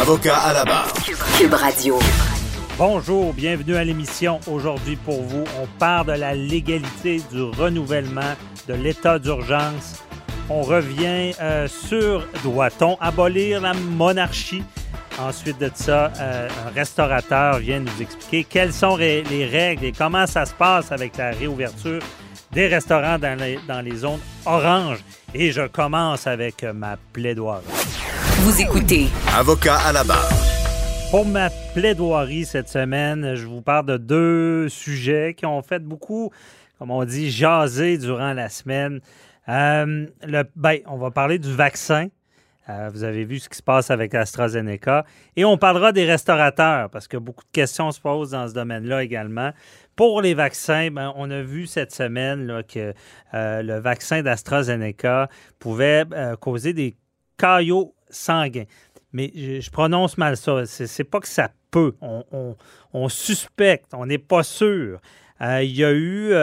Avocat à la barre. Cube Radio. Bonjour, bienvenue à l'émission. Aujourd'hui pour vous, on parle de la légalité du renouvellement de l'état d'urgence. On revient euh, sur doit-on abolir la monarchie? Ensuite de ça, euh, un restaurateur vient nous expliquer quelles sont les règles et comment ça se passe avec la réouverture des restaurants dans les, dans les zones oranges. Et je commence avec ma plaidoirie. Vous écoutez. Avocat à la barre. Pour ma plaidoirie cette semaine, je vous parle de deux sujets qui ont fait beaucoup, comme on dit, jaser durant la semaine. Euh, le, ben, on va parler du vaccin. Euh, vous avez vu ce qui se passe avec AstraZeneca. Et on parlera des restaurateurs, parce que beaucoup de questions se posent dans ce domaine-là également. Pour les vaccins, ben, on a vu cette semaine là, que euh, le vaccin d'AstraZeneca pouvait euh, causer des caillots sanguins. Mais je, prononce mal ça. C'est pas que ça peut. On, suspecte, on n'est pas sûr. il y a eu,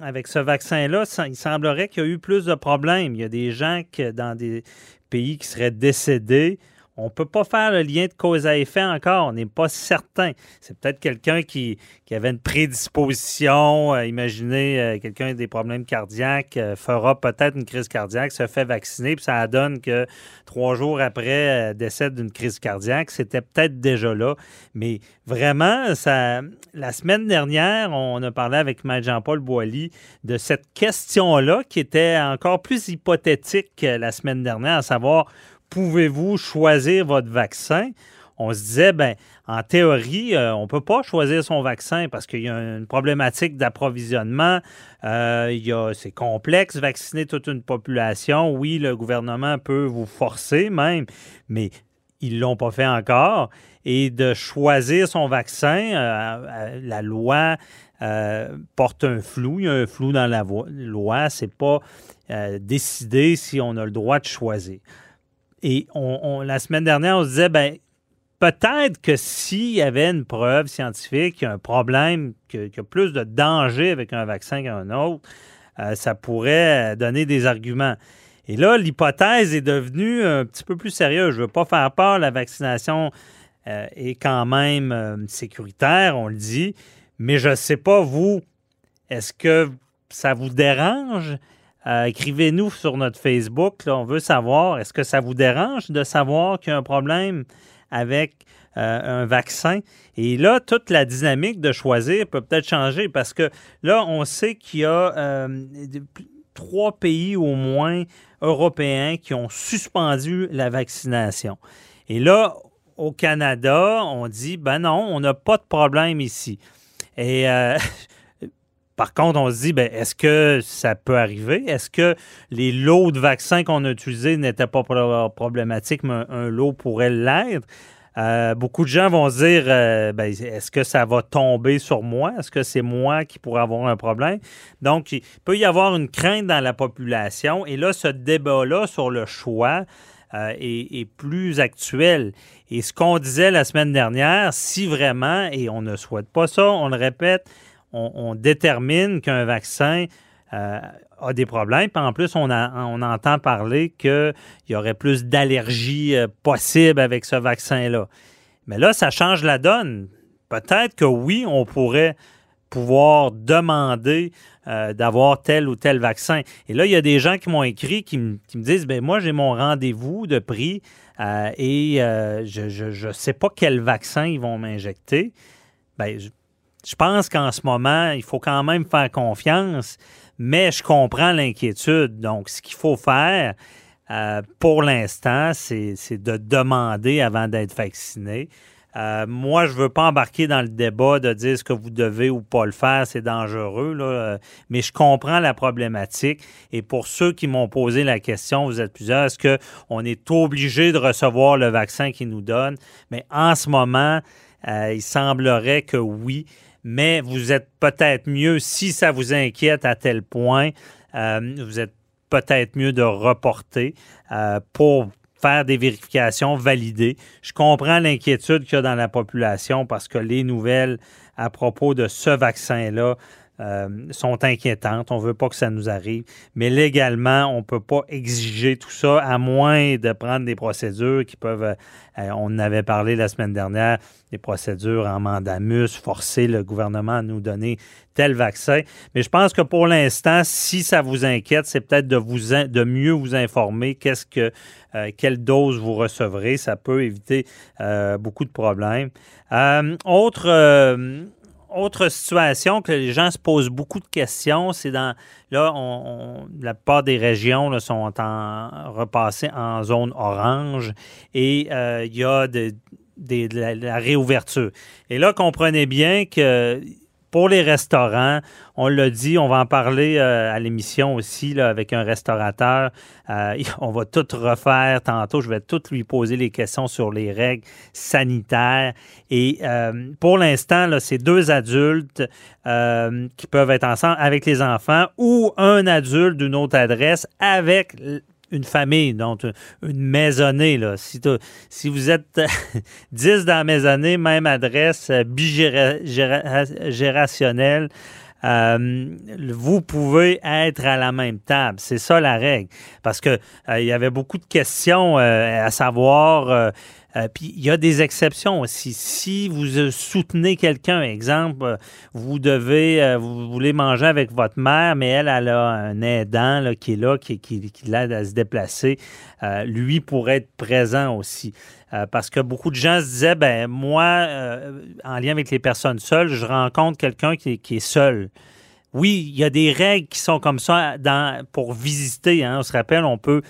avec ce vaccin-là, il semblerait qu'il y a eu plus de problèmes. Il y a des gens dans des pays qui seraient décédés. On ne peut pas faire le lien de cause à effet encore. On n'est pas certain. C'est peut-être quelqu'un qui, avait une prédisposition. Euh, imaginez, euh, quelqu'un a des problèmes cardiaques euh, fera peut-être une crise cardiaque, se fait vacciner, puis ça donne que trois jours après, décède d'une crise cardiaque. C'était peut-être déjà là. Mais vraiment, ça, la semaine dernière, on a parlé avec Maître Jean-Paul Boilly de cette question-là qui était encore plus hypothétique que la semaine dernière, à savoir pouvez-vous choisir votre vaccin? On se disait, ben, en théorie, euh, on ne peut pas choisir son vaccin parce qu'il y a une problématique d'approvisionnement. Euh, c'est complexe, vacciner toute une population. Oui, le gouvernement peut vous forcer même, mais ils ne l'ont pas fait encore. Et de choisir son vaccin, euh, la loi porte un flou. Il y a un flou dans la loi. Ce n'est pas décidé si on a le droit de choisir. Et on, la semaine dernière, on se disait, ben, peut-être que s'il y avait une preuve scientifique, qu'il y a un problème, qu'il y a plus de danger avec un vaccin qu'un autre, euh, ça pourrait donner des arguments. Et là, l'hypothèse est devenue un petit peu plus sérieuse. Je ne veux pas faire peur, la vaccination euh, est quand même euh, sécuritaire, on le dit, mais je ne sais pas, vous, est-ce que ça vous dérange? Euh, écrivez-nous sur notre Facebook. on veut savoir, est-ce que ça vous dérange de savoir qu'il y a un problème avec euh, un vaccin? Et là, toute la dynamique de choisir peut peut-être changer parce que là, on sait qu'il y a euh, trois pays au moins européens qui ont suspendu la vaccination. Et là, au Canada, on dit, ben non, on n'a pas de problème ici. Et Par contre, on se dit, ben, est-ce que ça peut arriver? Est-ce que les lots de vaccins qu'on a utilisés n'étaient pas problématiques, mais un, lot pourrait l'être? Euh, beaucoup de gens vont se dire euh, ben, est-ce que ça va tomber sur moi? Est-ce que c'est moi qui pourrais avoir un problème? Donc, il peut y avoir une crainte dans la population. Et là, ce débat-là sur le choix euh, est, est, plus actuel. Et ce qu'on disait la semaine dernière, si vraiment, et on ne souhaite pas ça, on le répète, on, détermine qu'un vaccin euh, a des problèmes. Puis en plus, on, entend parler qu'il y aurait plus d'allergies euh, possibles avec ce vaccin-là. Mais là, ça change la donne. Peut-être que oui, on pourrait pouvoir demander euh, d'avoir tel ou tel vaccin. Et là, il y a des gens qui m'ont écrit qui, me disent, ben moi, j'ai mon rendez-vous de prix et je ne sais pas quel vaccin ils vont m'injecter. Ben, je, pense qu'en ce moment, il faut quand même faire confiance, mais je comprends l'inquiétude. Donc, ce qu'il faut faire, pour l'instant, c'est de demander avant d'être vacciné. Euh, moi, je ne veux pas embarquer dans le débat de dire ce que vous devez ou pas le faire, c'est dangereux, là, euh, mais je comprends la problématique. Et pour ceux qui m'ont posé la question, vous êtes plusieurs, est-ce qu'on est obligé de recevoir le vaccin qu'ils nous donnent? Mais en ce moment, euh, il semblerait que oui, mais vous êtes peut-être mieux, si ça vous inquiète à tel point, vous êtes peut-être mieux de reporter pour faire des vérifications, valider. Je comprends l'inquiétude qu'il y a dans la population parce que les nouvelles à propos de ce vaccin-là euh, sont inquiétantes. On ne veut pas que ça nous arrive. Mais légalement, on ne peut pas exiger tout ça à moins de prendre des procédures qui peuvent, euh, euh, on avait parlé la semaine dernière, des procédures en mandamus, forcer le gouvernement à nous donner tel vaccin. Mais je pense que pour l'instant, si ça vous inquiète, c'est peut-être de, de mieux vous informer qu'est-ce que, quelle dose vous recevrez. Ça peut éviter beaucoup de problèmes. autre autre situation que les gens se posent beaucoup de questions, c'est dans là, on, la plupart des régions sont en, repassées en zone orange et euh, il y a de, la, réouverture. Et là, comprenez bien que pour les restaurants, on l'a dit, on va en parler euh, à l'émission aussi avec un restaurateur. Euh, on va tout refaire tantôt. Je vais tout lui poser les questions sur les règles sanitaires. Et euh, pour l'instant, c'est deux adultes qui peuvent être ensemble avec les enfants ou un adulte d'une autre adresse avec une famille, donc une maisonnée. Là. Si, si vous êtes 10 dans la maisonnée, même adresse, euh, bigérationnelle, euh, vous pouvez être à la même table. C'est ça la règle. Parce que euh, il y avait beaucoup de questions à savoir euh, puis il y a des exceptions aussi. Si vous euh, soutenez quelqu'un, exemple, euh, vous devez, vous voulez manger avec votre mère, mais elle, elle a un aidant qui est là, qui, qui, l'aide à se déplacer, lui pourrait être présent aussi. parce que beaucoup de gens se disaient, ben moi, en lien avec les personnes seules, je rencontre quelqu'un qui, est seul. Oui, il y a des règles qui sont comme ça dans, pour visiter. Hein. On se rappelle, on peut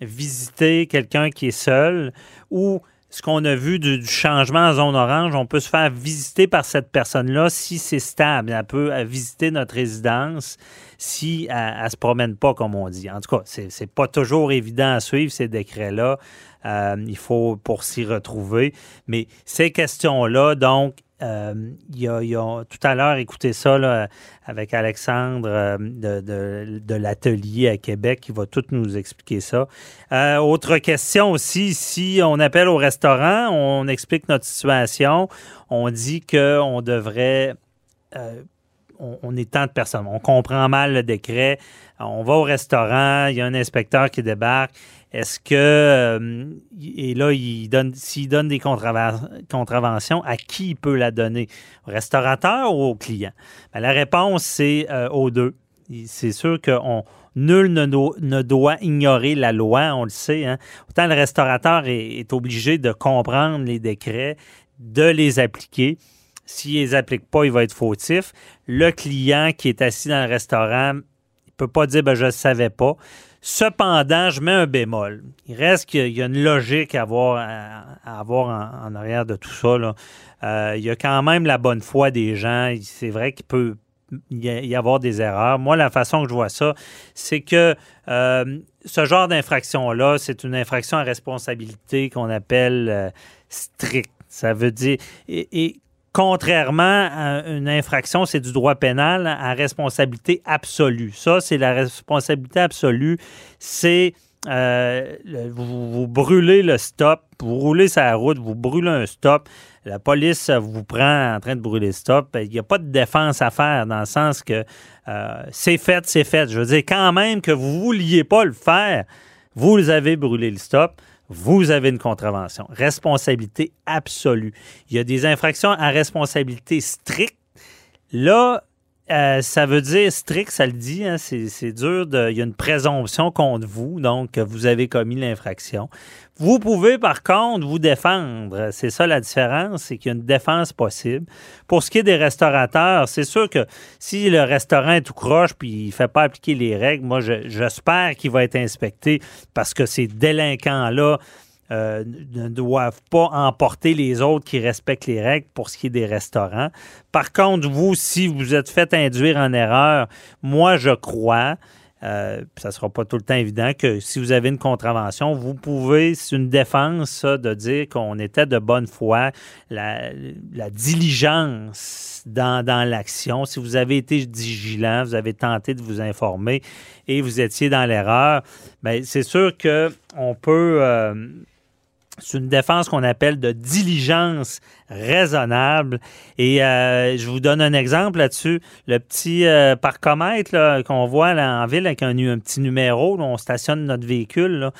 visiter quelqu'un qui est seul ou ce qu'on a vu du, changement en zone orange, on peut se faire visiter par cette personne-là si c'est stable. Elle peut visiter notre résidence si elle ne se promène pas, comme on dit. En tout cas, c'est n'est pas toujours évident à suivre ces décrets-là. Euh, il faut pour s'y retrouver. Mais ces questions-là, donc, euh, y a, tout à l'heure écouté ça avec Alexandre euh, de, l'atelier à Québec qui va tout nous expliquer ça. Euh, autre question aussi, si on appelle au restaurant, on explique notre situation, on dit qu'on devrait on, est tant de personnes. On comprend mal le décret. On va au restaurant, il y a un inspecteur qui débarque. Est-ce que, euh, et là, il donne, s'il donne des contraventions, à qui il peut la donner? Au restaurateur ou au client? Ben, la réponse, c'est euh, aux deux. C'est sûr que nul ne, doit ignorer la loi, on le sait. Hein. Autant le restaurateur est, obligé de comprendre les décrets, de les appliquer. S'il ne les applique pas, il va être fautif. Le client qui est assis dans le restaurant, il ne peut pas dire ben, je ne savais pas. Cependant, je mets un bémol. Il reste qu'il y a une logique à avoir, à avoir en, arrière de tout ça. Euh, il y a quand même la bonne foi des gens. C'est vrai qu'il peut y avoir des erreurs. Moi, la façon que je vois ça, c'est que euh, ce genre d'infraction-là, c'est une infraction à responsabilité qu'on appelle euh, stricte. Ça veut dire. et, Contrairement à une infraction, c'est du droit pénal à responsabilité absolue. Ça, c'est la responsabilité absolue. C'est euh, vous, brûlez le stop, vous roulez sur la route, vous brûlez un stop, la police vous prend en train de brûler le stop. Il n'y a pas de défense à faire dans le sens que euh, c'est fait, c'est fait. Je veux dire, quand même que vous ne vouliez pas le faire, vous avez brûlé le stop vous avez une contravention. Responsabilité absolue. Il y a des infractions à responsabilité stricte. Là, euh, ça veut dire strict, ça le dit, hein, c'est dur. de- Il y a une présomption contre vous, donc que vous avez commis l'infraction. Vous pouvez par contre vous défendre. C'est ça la différence, c'est qu'il y a une défense possible. Pour ce qui est des restaurateurs, c'est sûr que si le restaurant est tout croche puis il ne fait pas appliquer les règles, moi je- j'espère qu'il va être inspecté parce que ces délinquants-là euh, ne doivent pas emporter les autres qui respectent les règles pour ce qui est des restaurants. Par contre, vous, si vous êtes fait induire en erreur, moi, je crois, euh, ça ne sera pas tout le temps évident, que si vous avez une contravention, vous pouvez, c'est une défense, ça, de dire qu'on était de bonne foi, la, diligence dans, l'action. Si vous avez été vigilant, vous avez tenté de vous informer et vous étiez dans l'erreur, bien, c'est sûr qu'on peut... euh, c'est une défense qu'on appelle de diligence raisonnable. Et euh, je vous donne un exemple là-dessus. Le petit euh, parcomètre qu'on voit là, en ville avec un, un petit numéro, là, on stationne notre véhicule. là.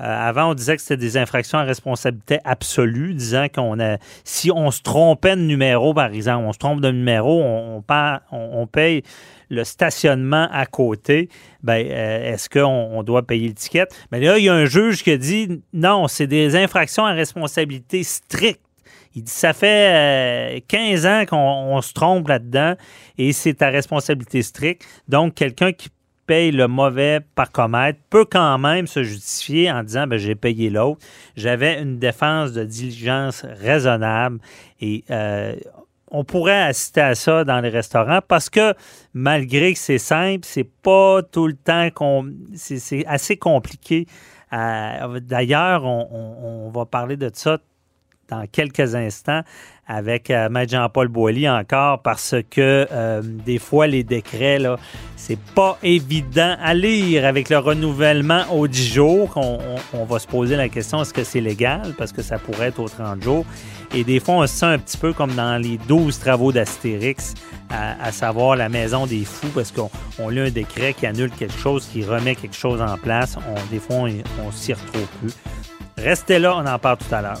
Euh, avant, on disait que c'était des infractions à responsabilité absolue, disant qu'on a, si on se trompait de numéro, par exemple, on se trompe de numéro, on, on, pa- on- on paye le stationnement à côté. Ben, euh, est-ce qu'on on doit payer l'étiquette? Mais là, il y a un juge qui a dit non, c'est des infractions à responsabilité stricte. Il dit ça fait euh, 15 ans qu'on on se trompe là-dedans et c'est à responsabilité stricte. Donc, quelqu'un qui paye le mauvais parcomètre peut quand même se justifier en disant ben, j'ai payé l'autre. J'avais une défense de diligence raisonnable et euh, on pourrait assister à ça dans les restaurants parce que malgré que c'est simple, c'est pas tout le temps qu'on. C'est assez compliqué. Euh, D'ailleurs, on va parler de ça dans quelques instants avec euh, Maître Jean-Paul Boilly encore parce que euh, des fois les décrets là c'est pas évident à lire avec le renouvellement au 10 jours. On- va se poser la question est-ce que c'est légal? Parce que ça pourrait être aux 30 jours. Et des fois on se sent un petit peu comme dans les 12 travaux d'Astérix à, à savoir la maison des fous parce qu'on on lit un décret qui annule quelque chose qui remet quelque chose en place. On, des fois on, on s'y retrouve plus. Restez là on en parle tout à l'heure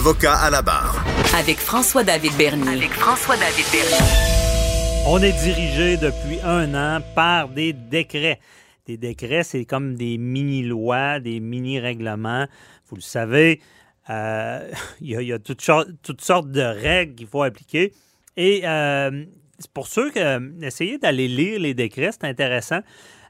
Avocat à la barre. Avec François-David Bernier. Avec François-David Bernier. On est dirigé depuis un an par des décrets. Des décrets, c'est comme des mini-lois, des mini-règlements. Vous le savez, euh, il y a, il y a toutes, sortes, toutes sortes de règles qu'il faut appliquer. Et euh, c'est pour ceux qui essayez d'aller lire les décrets, c'est intéressant.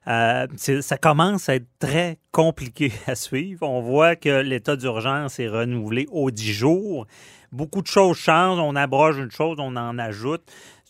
Euh, ça commence à être très compliqué à suivre. On voit que l'état d'urgence est renouvelé aux 10 jours. Beaucoup de choses changent. On abroge une chose, on en ajoute.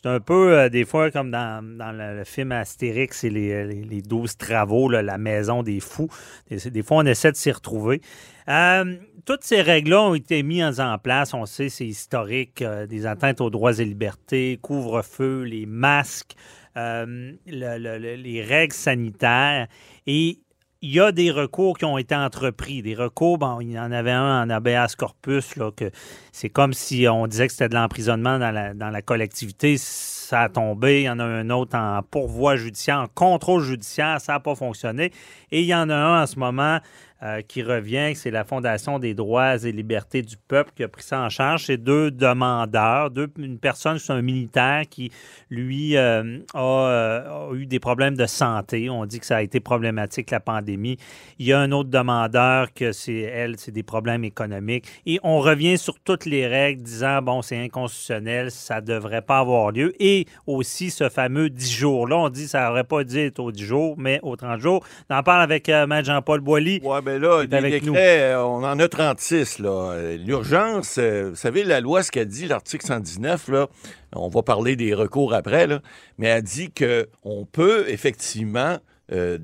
C'est un peu, euh, des fois, comme dans, le, film Astérix et les, les, les 12 travaux, la maison des fous. Des, fois, on essaie de s'y retrouver. Euh, toutes ces règles-là ont été mises en place. On sait, c'est historique. euh, des atteintes aux droits et libertés, couvre-feu, les masques, euh, le- le- le- les règles sanitaires. Et il y a des recours qui ont été entrepris. Des recours, bon, il y en avait un en habeas corpus, là, que c'est comme si on disait que c'était de l'emprisonnement dans la, dans la collectivité. Ça a tombé. Il y en a un autre en pourvoi judiciaire, en contrôle judiciaire. Ça n'a pas fonctionné. Et il y en a un en ce moment euh, qui revient, c'est la Fondation des droits et libertés du peuple qui a pris ça en charge. C'est deux demandeurs, deux, une personne, c'est un militaire qui, lui, euh, a, euh, a eu des problèmes de santé. On dit que ça a été problématique, la pandémie. Il y a un autre demandeur que c'est elle, c'est des problèmes économiques. Et on revient sur toutes les règles disant, bon, c'est inconstitutionnel, ça ne devrait pas avoir lieu. Et aussi ce fameux 10 jours. Là, on dit ça n'aurait pas dû être aux 10 jours, mais aux 30 jours. On en parle avec euh, Maître Jean-Paul Boilly. Oui, bien là, qui est des avec nous. décrets, euh, on en a 36. là. Euh, L'urgence, euh, vous savez, la loi, ce qu'elle dit, l'article 119, là, on va parler des recours après, là, mais elle dit qu'on peut effectivement euh,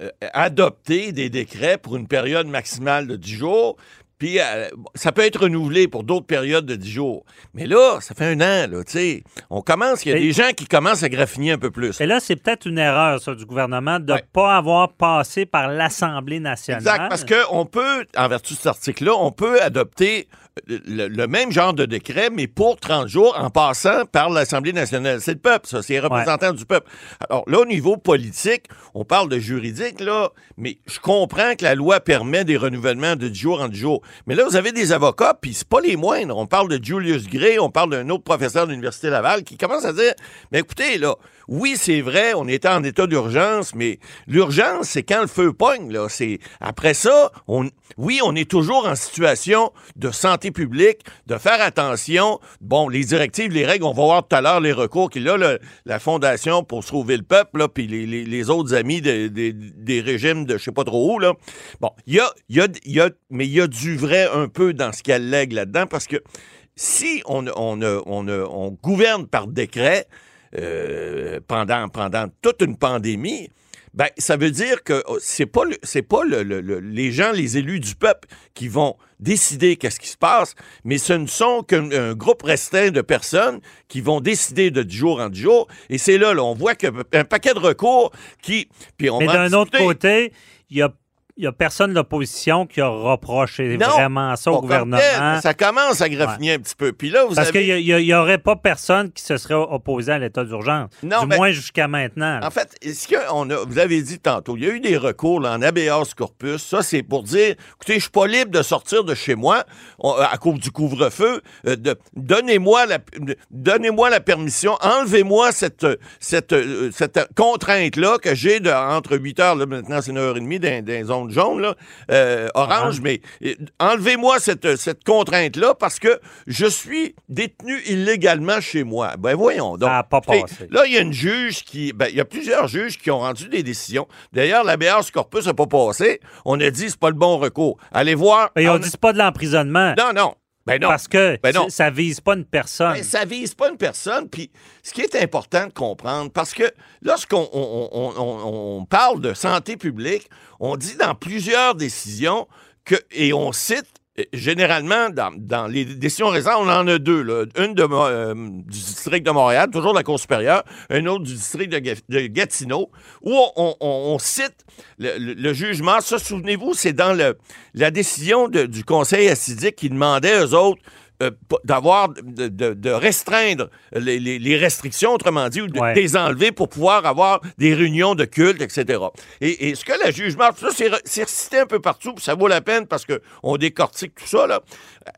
euh, adopter des décrets pour une période maximale de 10 jours. Puis euh, ça peut être renouvelé pour d'autres périodes de 10 jours. Mais là, ça fait un an, là, tu sais. On commence, il y a Et- des gens qui commencent à graffiner un peu plus. Et là, c'est peut-être une erreur, ça, du gouvernement, de ne Ouais. pas avoir passé par l'Assemblée nationale. Exact, parce qu'on peut, en vertu de cet article-là, on peut adopter le, le même genre de décret, mais pour 30 jours, en passant par l'Assemblée nationale. C'est le peuple, ça, c'est les représentants du peuple. Alors là, au niveau politique, on parle de juridique, là, mais je comprends que la loi permet des renouvellements de 10 jours en 10 jours. Mais là, vous avez des avocats, puis c'est pas les moindres. On parle de Julius Gray, on parle d'un autre professeur de l'Université Laval qui commence à dire, mais écoutez, là, oui, c'est vrai, on était en état d'urgence, mais l'urgence, c'est quand le feu pogne, là. C'est, après ça, oui, on est toujours en situation de santé publique, de faire attention. Bon, les directives, les règles, on va voir tout à l'heure les recours qu'il a, la Fondation pour sauver le peuple, là, puis les, autres amis de- de- des régimes de je sais pas trop où, là. Bon, il y a, y a, y a, mais il y a du vrai un peu dans ce qu'elle lègue là-dedans, parce que si on gouverne par décret euh, pendant, pendant toute une pandémie, ben, ça veut dire que oh, c'est pas le- c'est pas le- le- le- les gens, les élus du peuple qui vont décider qu'est-ce qui se passe, mais ce ne sont qu'un un groupe restreint de personnes qui vont décider de 10 jours en 10 jours. Et c'est là, là, on voit qu'il y a un paquet de recours qui... Puis on Mais d'un autre côté, il y a, il y a personne de l'opposition qui a reproché Non, vraiment ça au gouvernement. Ça commence à graffiner un petit peu. Puis là, vous Parce avez... qu'il n'y aurait pas personne qui se serait opposé à l'état d'urgence. Non, du moins jusqu'à maintenant. là. En fait, ce qu'on a, vous avez dit tantôt, il y a eu des recours là, en habeas corpus. Ça, c'est pour dire, écoutez, je suis pas libre de sortir de chez moi on- à cause du couvre-feu. euh, de- donnez-moi la, donnez-moi la permission, enlevez-moi cette, cette, euh, cette contrainte-là que j'ai de, entre 8 heures, là, maintenant c'est 9h30 dans, dans les zones jaunes, là, euh, orange, mais enlevez-moi cette, cette contrainte-là parce que je suis détenu illégalement chez moi. Ben voyons donc. Ça a pas passé. Là, il y a une juge qui. Ben, il y a plusieurs juges qui ont rendu des décisions. D'ailleurs, l'habeas corpus n'a pas passé. On a dit c'est pas le bon recours. Allez voir. Mais on On- dit c'est pas de l'emprisonnement. Non, non. Ben non. Parce que Ben non. ça vise pas une personne. Ben, ça vise pas une personne. Puis, ce qui est important de comprendre, parce que lorsqu'on on, on- on- on parle de santé publique, on dit dans plusieurs décisions que, et on cite généralement dans, les décisions récentes, on en a deux. Une euh, du district de Montréal, toujours de la Cour supérieure, une autre du district de, Ga- de Gatineau, où on, cite le, jugement. Ça, souvenez-vous, c'est dans la décision du Conseil assidique qui demandait aux autres euh, d'avoir de, de- de restreindre les, les- les restrictions, autrement dit, ou de Ouais. les enlever pour pouvoir avoir des réunions de culte, etc. Et, et ce que la juge Marthe, ça, c'est re- c'est recité un peu partout, puis ça vaut la peine parce qu'on décortique tout ça, là.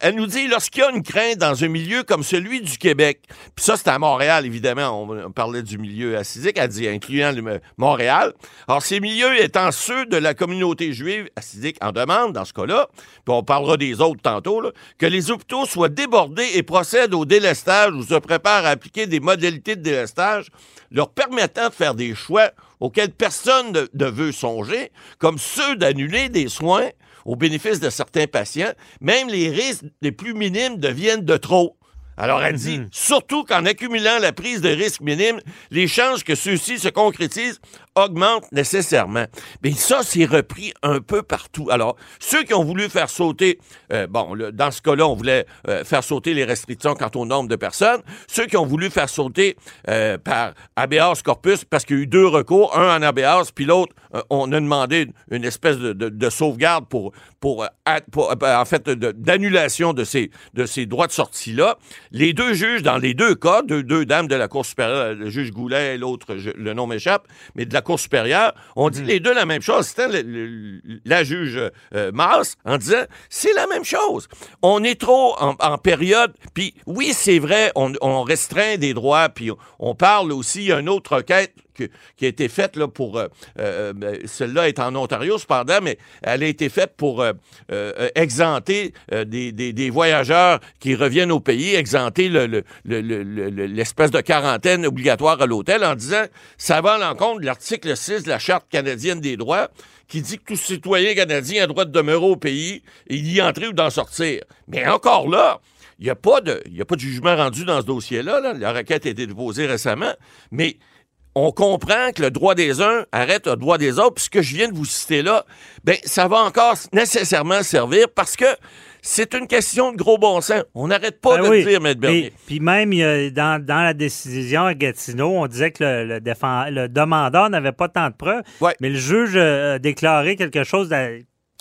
Elle nous dit, lorsqu'il y a une crainte dans un milieu comme celui du Québec, puis ça, c'est à Montréal, évidemment, on, on parlait du milieu assidique, elle dit, incluant le- Montréal. Alors, ces milieux étant ceux de la communauté juive assidique en demande, dans ce cas-là, puis on parlera des autres tantôt, là, que les hôpitaux soient débordés et procèdent au délestage ou se préparent à appliquer des modalités de délestage leur permettant de faire des choix auxquels personne ne, ne veut songer, comme ceux d'annuler des soins au bénéfice de certains patients, même les risques les plus minimes deviennent de trop. Alors, elle dit, surtout qu'en accumulant la prise de risque minime, les chances que ceux-ci se concrétisent augmentent nécessairement. Mais ça, c'est repris un peu partout. Alors, ceux qui ont voulu faire sauter, euh, bon, le- dans ce cas-là, on voulait euh, faire sauter les restrictions quant au nombre de personnes. Ceux qui ont voulu faire sauter euh, par habeas corpus, parce qu'il y a eu deux recours, un en habeas, puis l'autre, on a demandé une espèce de, de- de sauvegarde pour, pour, euh, en fait, de- d'annulation de ces, de ces droits de sortie-là. Les deux juges, dans les deux cas, deux, deux dames de la Cour supérieure, le juge Goulet et l'autre, le nom m'échappe, mais de la Cour supérieure, ont dit les deux la même chose. C'était le- le- la juge euh, Masse en disant c'est la même chose. On est trop en, en période. Puis oui, c'est vrai, on, on restreint des droits. Puis on, on parle aussi, il y a une autre requête qui a été faite là, pour. euh, euh, euh, Celle-là est en Ontario, cependant, mais elle a été faite pour euh, exempter des, des- voyageurs qui reviennent au pays, exempter le- le- le- le- le- le- l'espèce de quarantaine obligatoire à l'hôtel en disant ça va à l'encontre de l'article 6 de la Charte canadienne des droits qui dit que tout citoyen canadien a le droit de demeurer au pays et d'y entrer ou d'en sortir. Mais encore là, il n'y a, a pas de jugement rendu dans ce dossier-là. là. La requête a été déposée récemment, mais on comprend que le droit des uns arrête le droit des autres. Puis ce que je viens de vous citer là, ben ça va encore nécessairement servir parce que c'est une question de gros bon sens. On n'arrête pas Ben de oui. le dire, Maître Bernier. Et- Puis même, dans, dans la décision à Gatineau, on disait que le, le défend- le demandeur n'avait pas tant de preuves, Ouais. mais le juge a déclaré quelque chose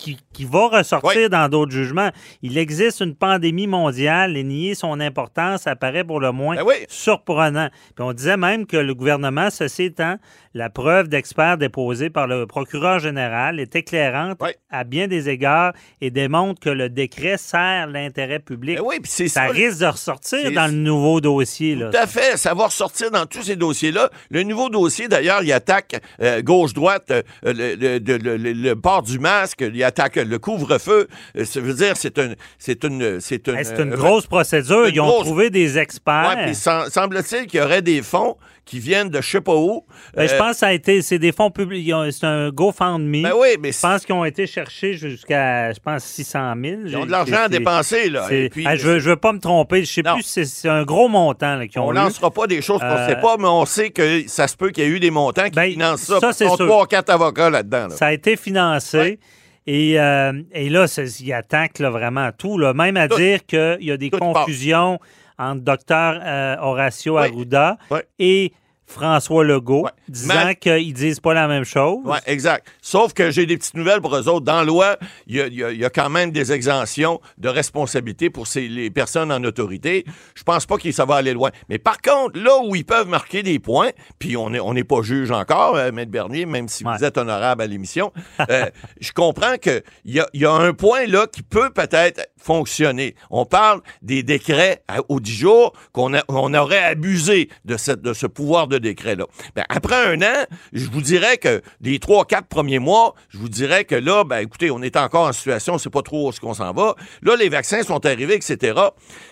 qui, qui va ressortir dans d'autres jugements. Il existe une pandémie mondiale et nier son importance apparaît pour le moins Ben oui. surprenant. Puis on disait même que le gouvernement, ceci étant, la preuve d'experts déposée par le procureur général est éclairante à bien des égards et démontre que le décret sert l'intérêt public. Ben oui, puis c'est Ça ça. risque de ressortir dans le nouveau dossier. Là. Tout à fait. Ça va ressortir dans tous ces dossiers-là. Le nouveau dossier, d'ailleurs, il attaque euh, gauche-droite euh, le, le- le- le- le- le port du masque, il attaque le couvre-feu. Euh, Ça veut dire, c'est une, c'est une, c'est une, Hey, une grosse procédure. une Ils ont grosse- trouvé des experts. Ouais, semble-t-il qu'il y aurait des fonds qui viennent de je sais pas où. Ben, je pense que ça a été, c'est des fonds publics. C'est un GoFundMe. ben oui, mais Je pense qu'ils ont été cherchés jusqu'à, je pense, 600 000. ils ont de l'argent à dépenser, là. Et puis, Ah, je, veux, je veux pas me tromper. Je sais Non. plus si c'est- un gros montant qu'ils ont on eu. lancera pas des choses qu'on ne Euh, sait pas, mais on sait que ça se peut qu'il y ait eu des montants qui Ben, financent ça. ça, c'est sûr. trois, quatre avocats là-dedans. là. Ça a été financé. Ouais. Et, euh, et là, ils attaquent là, vraiment tout. Là. Même à Tout. dire qu'il y a des part. confusions entre docteur euh, Horacio Oui. Arruda et François Legault, Ouais. disant Mais- qu'ils disent pas la même chose. Oui, exact. Sauf que j'ai des petites nouvelles pour eux autres. Dans la loi, il y a, y y quand même des exemptions de responsabilité pour ces, les personnes en autorité. Je pense pas que ça va aller loin. Mais par contre, là où ils peuvent marquer des points, puis on n'est on pas juge encore, euh, Maître Bernier, même si Ouais. vous êtes honorable à l'émission, euh, je comprends qu'il y a, il y a un point là qui peut peut-être fonctionner. On parle des décrets à- aux 10 jours qu'on on aurait abusé de, cette, de ce pouvoir de décret-là. Ben, après un an, je vous dirais que les trois, quatre premiers mois, je vous dirais que là, ben, écoutez, on est encore en situation, on sait pas trop où est-ce qu'on s'en va. Là, les vaccins sont arrivés, etc.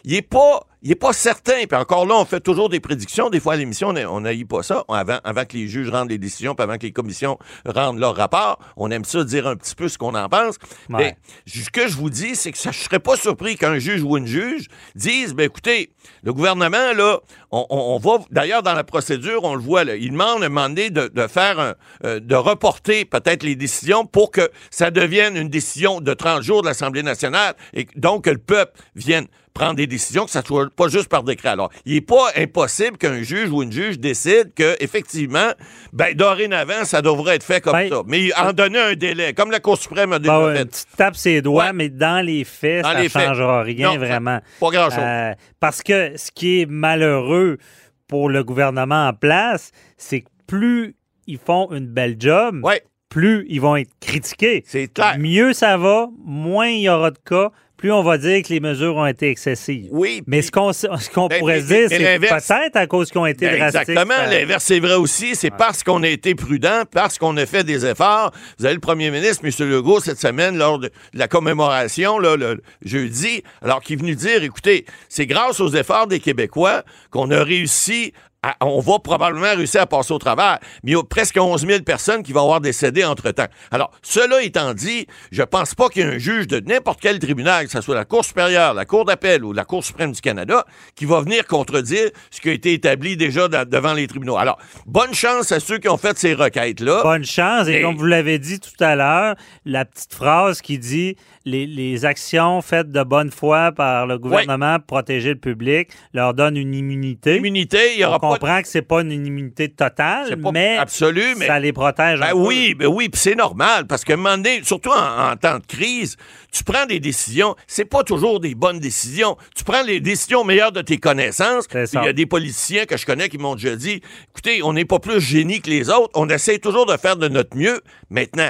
Il est pas, il est pas certain. Puis encore là, on fait toujours des prédictions. Des fois, à l'émission, on n'aille pas ça. Avant, avant que les juges rendent les décisions, puis avant que les commissions rendent leur rapport. On aime ça dire un petit peu ce qu'on en pense. Ouais. Mais ce que je vous dis, c'est que ça, je serais pas surpris qu'un juge ou une juge dise, ben écoutez, le gouvernement, là, on, on- on va, d'ailleurs, dans la procédure, on le voit, là, il demande à de, de faire un, euh, de reporter peut-être les décisions pour que ça devienne une décision de 30 jours de l'Assemblée nationale et donc que le peuple vienne prendre des décisions, que ça soit pas juste par décret. Alors, il n'est pas impossible qu'un juge ou une juge décide que, effectivement, ben, dorénavant, ça devrait être fait comme Ben, ça. Mais en donner un délai, comme la Cour suprême a déjà Bon, fait. une petite tape ses doigts, Ouais. mais dans les faits, Dans ça ne faits. changera rien Non, vraiment. Pas grand-chose. Euh, parce que ce qui est malheureux pour le gouvernement en place, c'est que plus ils font une belle job, ouais, plus ils vont être critiqués. c'est clair. Mieux ça va, moins il y aura de cas, plus on va dire que les mesures ont été excessives. Oui. Mais puis- ce qu'on ce qu'on Ben, pourrait dire, c'est peut-être à cause qu'ils ont été Ben, drastiques. Exactement. ça- L'inverse, c'est vrai aussi. C'est parce qu'on a été prudent, parce qu'on a fait des efforts. Vous avez le premier ministre, M. Legault, cette semaine, lors de la commémoration, là, le jeudi, alors qu'il est venu dire, écoutez, c'est grâce aux efforts des Québécois qu'on a réussi à- on va probablement réussir à passer au travers, mais il y a presque 11 000 personnes qui vont avoir décédé entre-temps. Alors, cela étant dit, je pense pas qu'il y ait un juge de n'importe quel tribunal, que ce soit la Cour supérieure, la Cour d'appel ou la Cour suprême du Canada, qui va venir contredire ce qui a été établi déjà devant les tribunaux. Alors, bonne chance à ceux qui ont fait ces requêtes-là. Bonne chance. Et Et- comme vous l'avez dit tout à l'heure, la petite phrase qui dit les, les actions faites de bonne foi par le gouvernement pour protéger le public leur donne une immunité. Immunité, il y On aura pas de comprend que c'est pas une immunité totale, pas mais absolu, mais- ça les protège. Ben oui, ben oui, puis c'est normal parce qu'à un moment donné, surtout en, en temps de crise, tu prends des décisions, c'est pas toujours des bonnes décisions. Tu prends les décisions meilleures de tes connaissances. Il y a des politiciens que je connais qui m'ont déjà dit, écoutez, on n'est pas plus génie que les autres, on essaie toujours de faire de notre mieux. Maintenant,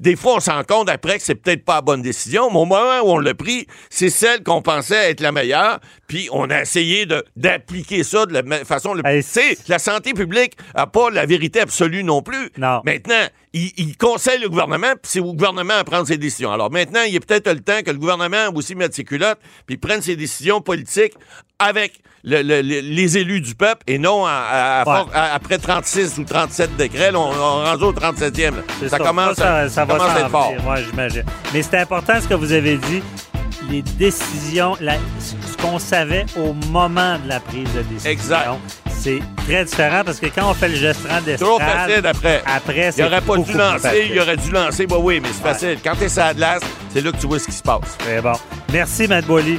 des fois, on se rend compte après que c'est peut-être pas la bonne décision, mais au moment où on l'a pris, c'est celle qu'on pensait être la meilleure, puis on a essayé d'appliquer ça de la façon sais, la santé publique n'a pas la vérité absolue non plus. Non. Maintenant, il, il conseille le gouvernement, puis c'est au gouvernement à prendre ses décisions. Alors maintenant, il est peut-être le temps que le gouvernement aussi mette ses culottes, puis prenne ses décisions politiques avec le- le- le- les élus du peuple et non à- à- à Ouais. for- à- après 36 ou 37 décrets. Là, on, on rendu au 37e. là. C'est Ça, commence, ça, ça va à être fort. ouais, j'imagine. Mais c'est important ce que vous avez dit. Les décisions, la- ce qu'on savait au moment de la prise de décision. Exact. C'est très différent parce que quand on fait le gestion d'estrade, Trop facile après. après, Il c'est aurait pas dû lancer, il aurait dû lancer. Bah oui, mais c'est Ouais. facile. Quand t'es sur la glace, c'est là que tu vois ce qui se passe. Très bon. Merci, Matt Boily.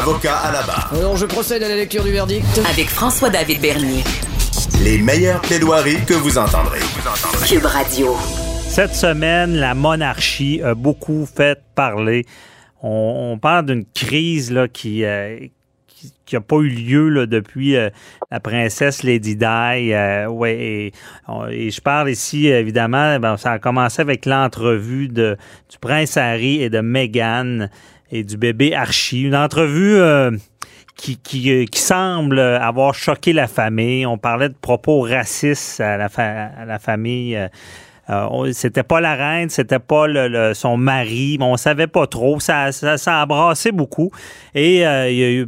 Avocat à la barre. Alors je procède à la lecture du verdict. Avec François-David Bernier. Les meilleures plaidoiries que vous entendrez. Cube Radio. Cette semaine, la monarchie a beaucoup fait parler. On, on parle d'une crise là, qui euh, qui n'a pas eu lieu là, depuis euh, la princesse Lady Di. euh, ouais, et, on- et je parle ici, évidemment, ben, ça a commencé avec l'entrevue de, du prince Harry et de Meghan et du bébé Archie. Une entrevue euh, euh, qui semble avoir choqué la famille. On parlait de propos racistes à la, famille. euh, c'était pas la reine, c'était pas son mari, mais on savait pas trop. Ça, ça, a brassé beaucoup. Et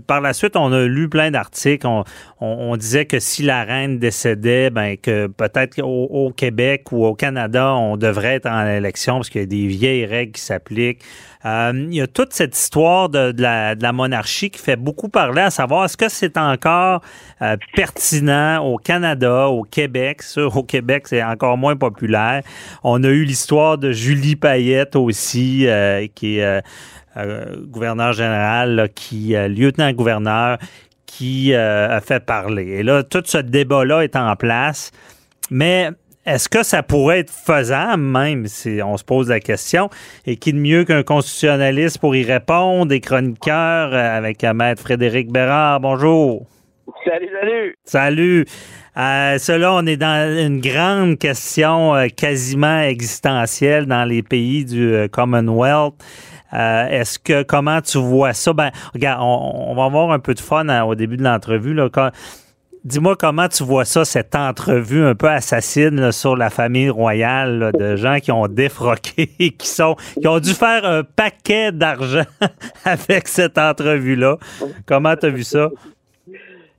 par la suite, on a lu plein d'articles. On- disait que si la reine décédait, ben que peut-être au, Québec ou au Canada, on devrait être en élection parce qu'il y a des vieilles règles qui s'appliquent. Euh, il y a toute cette histoire de, la, monarchie qui fait beaucoup parler, à savoir est-ce que c'est encore euh, pertinent au Canada, au Québec? Au Québec, c'est encore moins populaire. On a eu l'histoire de Julie Payette aussi, euh, qui est euh, gouverneur général, là, qui lieutenant-gouverneur, qui euh, a fait parler. Et là, tout ce débat-là est en place. Mais est-ce que ça pourrait être faisable même si on se pose la question? Et qui de mieux qu'un constitutionnaliste pour y répondre, des chroniqueurs euh, avec Maître Frédéric Bérard? Bonjour. Salut, salut! Salut. Euh, cela, on est dans une grande question euh, quasiment existentielle dans les pays du euh, Commonwealth. Euh, Est-ce que comment tu vois ça? Ben, regarde, on, on va avoir un peu de fun hein, au début de l'entrevue. là. Dis-moi comment tu vois ça, cette entrevue un peu assassine là, sur la famille royale là, de gens qui ont défroqué, qui sont, qui ont dû faire un paquet d'argent avec cette entrevue-là. Comment tu as vu ça?